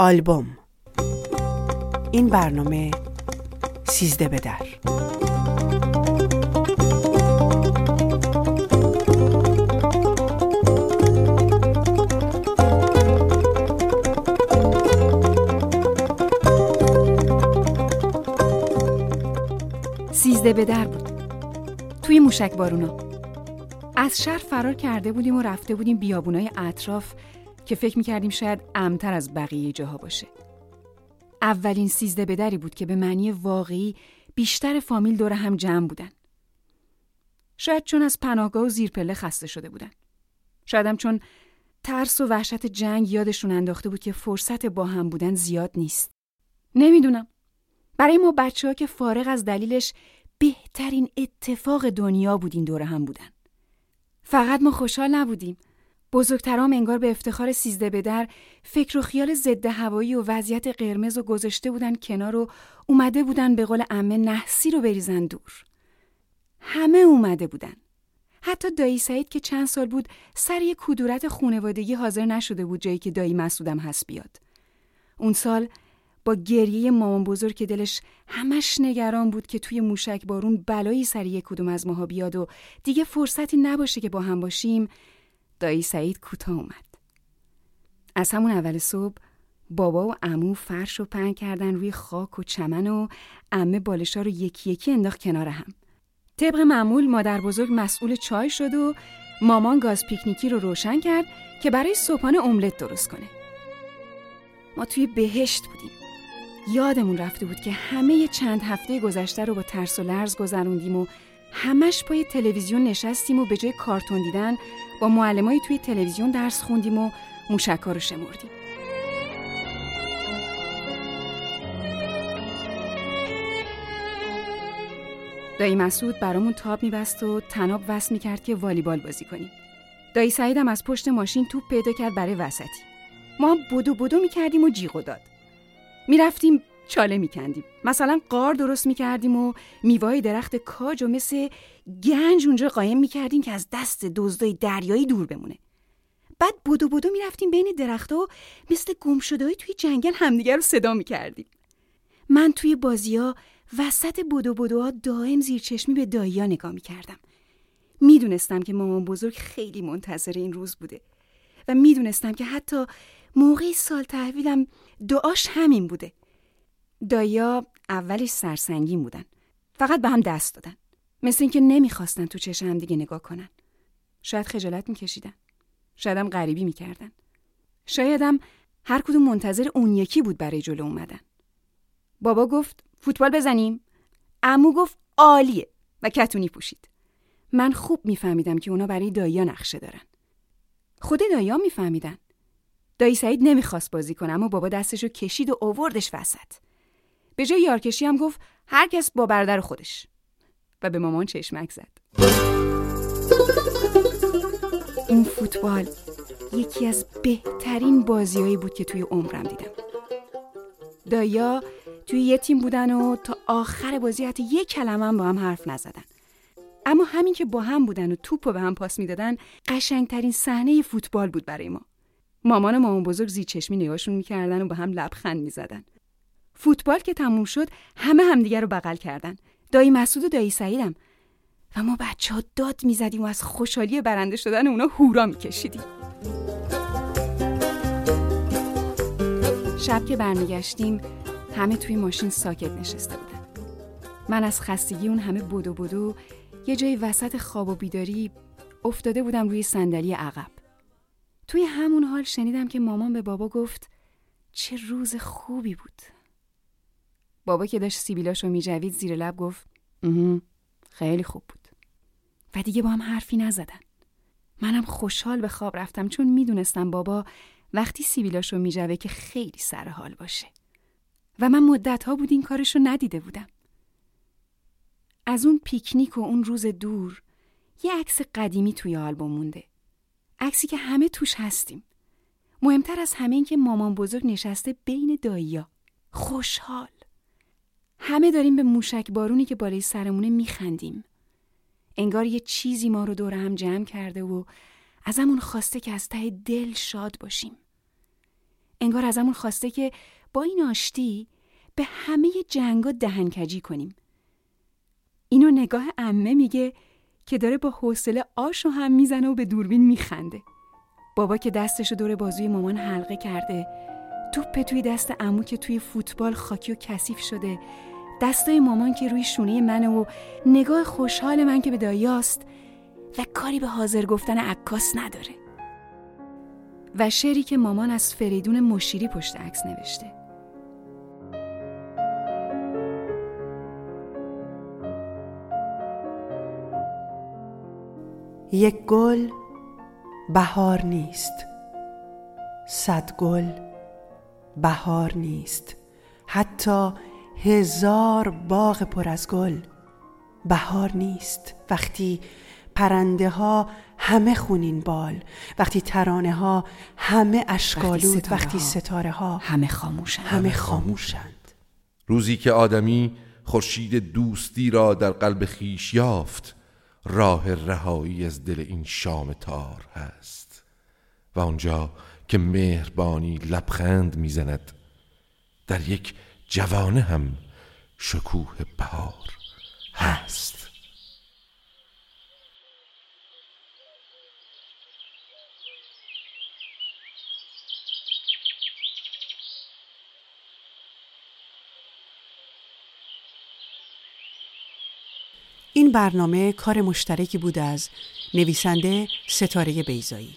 آلبوم. این برنامه سیزده به در. سیزده به در بود. توی موشک بارونا از شهر فرار کرده بودیم و رفته بودیم بیابونای اطراف که فکر می‌کردیم شاید امتر از بقیه جاها باشه. اولین سیزده به دری بود که به معنی واقعی بیشتر فامیل دور هم جمع بودن. شاید چون از پناهگاه و زیرپله خسته شده بودن. شاید هم چون ترس و وحشت جنگ یادشون انداخته بود که فرصت با هم بودن زیاد نیست. نمی‌دونم. برای ما بچه ها که فارغ از دلیلش بهترین اتفاق دنیا بودین دور هم بودن. فقط ما خوشحال نبودیم. بزرگترام انگار به افتخار سیزده به در فکر و خیال ضد هوایی و وضعیت قرمز و گذاشته بودن کنار و اومده بودن به قول امه نحسی رو بریزن دور. همه اومده بودن. حتی دایی سعید که چند سال بود سر یک کدورت خونوادگی حاضر نشده بود جایی که دایی مسعودم هست بیاد. اون سال با گریه مامان بزرگ که دلش همش نگران بود که توی موشک بارون بلایی سر یک کدوم از ماها بیاد و دیگه فرصتی نباشه که با هم باشیم دایی سعید کوتاه اومد. از همون اول صبح بابا و امو فرش و پهن کردن روی خاک و چمن و امه بالشا رو یکی یکی انداخت کنار هم. طبق معمول مادر بزرگ مسئول چای شد و مامان گاز پیکنیکی رو روشن کرد که برای صبحانه املت درست کنه. ما توی بهشت بودیم. یادمون رفته بود که همه چند هفته گذشته رو با ترس و لرز گذروندیم و همش پای تلویزیون نشستیم و به جای کارتون دیدن با معلمای توی تلویزیون درس خوندیم و موشکا رو شمردیم. دایی مسعود برامون تاب میبست و تناب وصل می‌کرد که والیبال بازی کنیم. دایی سعیدم از پشت ماشین توپ پیدا کرد برای وسطی. ما هم بدو بدو می‌کردیم و جیغ داد. می‌رفتیم چاله میکندیم. مثلا قار درست می‌کردیم و میوای درخت کاج و مثل گنج اونجا قایم می‌کردیم که از دست دزدای دریایی دور بمونه. بعد بدو بدو می‌رفتیم بین درختها و مثل گمشدهایی توی جنگل همدیگر رو صدا می‌کردیم. من توی بازی وسط بدو بدوها دائم زیر چشمی به داییا نگاه می‌کردم. می‌دونستم که مامان بزرگ خیلی منتظر این روز بوده و می‌دونستم که حتی موقع سال تحویلم دعاش همین بوده. دایا اولش سرسنگین بودن. فقط به هم دست دادن. مثل اینکه نمی‌خواستن تو چشم هم دیگه نگاه کنن. شاید خجالت میکشیدن. شایدم غریبی می‌کردن. شایدم هر کدوم منتظر اون یکی بود برای جلو اومدن. بابا گفت فوتبال بزنیم. امو گفت عالیه. و کتونی پوشید. من خوب میفهمیدم که اونا برای دایا نقشه دارن. خود دایا میفهمیدن. دایی سعید نمی‌خواست بازی کنه اما بابا دستشو کشید و اووردش وسط. به جای یارکشی هم گفت هر کس با برادر خودش. و به مامان چشمک زد. این فوتبال یکی از بهترین بازیهایی بود که توی عمرم دیدم. دایا توی یه تیم بودن و تا آخر بازی حتی یه کلمه هم با هم حرف نزدن. اما همین که با هم بودن و توپ رو به هم پاس می‌دادن قشنگترین صحنه فوتبال بود برای ما. مامان و مامان بزرگ زی چشمی نگاهشون می‌کردن و با هم لبخند می‌زدن. فوتبال که تموم شد همه همدیگه رو بغل کردن. دایی مسعود و دایی سعیدم. و ما بچه ها داد می‌زدیم و از خوشحالی برنده شدن اونا هورا میکشیدیم. شب که برمیگشتیم همه توی ماشین ساکت نشسته بودن. من از خستگی اون همه بدو بدو یه جای وسط خواب و بیداری افتاده بودم روی صندلی عقب. توی همون حال شنیدم که مامان به بابا گفت چه روز خوبی بود. بابا که داشت سیبیلاشو میجوید زیر لب گفت خیلی خوب بود. و دیگه با هم حرفی نزدن. منم خوشحال به خواب رفتم چون می‌دونستم بابا وقتی سیبیلاشو میجوه که خیلی سر حال باشه. و من مدت ها بود این کارشو ندیده بودم. از اون پیکنیک و اون روز دور یه عکس قدیمی توی آلبوم مونده. عکسی که همه توش هستیم. مهمتر از همه این که مامان بزرگ نشسته بین داییا خوشحال. همه داریم به موشک بارونی که بالای سرمونه میخندیم. انگار یه چیزی ما رو دور هم جمع کرده و از همون خواسته که از ته دل شاد باشیم. انگار ازمون خواسته که با این آشتی به همه جنگا دهنکجی کنیم. اینو نگاه امه میگه که داره با حوصله آشو هم می‌زنه و به دوربین میخنده. بابا که دستشو دور بازوی مامان حلقه کرده توپ توی دست امو که توی فوتبال خاکی و کثیف شده. دستای مامان که روی شونه منه و نگاه خوشحال من که به دایاست و کاری به حاضر گفتن عکاس نداره. و شعری که مامان از فریدون مشیری پشت عکس نوشته. یک گل بهار نیست صد گل بهار نیست. حتی هزار باغ پر از گل بهار نیست. وقتی پرنده ها همه خونین بال وقتی ترانه ها همه اشکالود وقتی ستاره ها همه خاموشند. همه خاموشند. روزی که آدمی خورشید دوستی را در قلب خیش یافت راه رهایی از دل این شام تار هست. و آنجا که مهربانی لبخند می‌زند. در یک جوانه هم شکوه بهار هست. این برنامه کار مشترکی بود از نویسنده ستاره بیزایی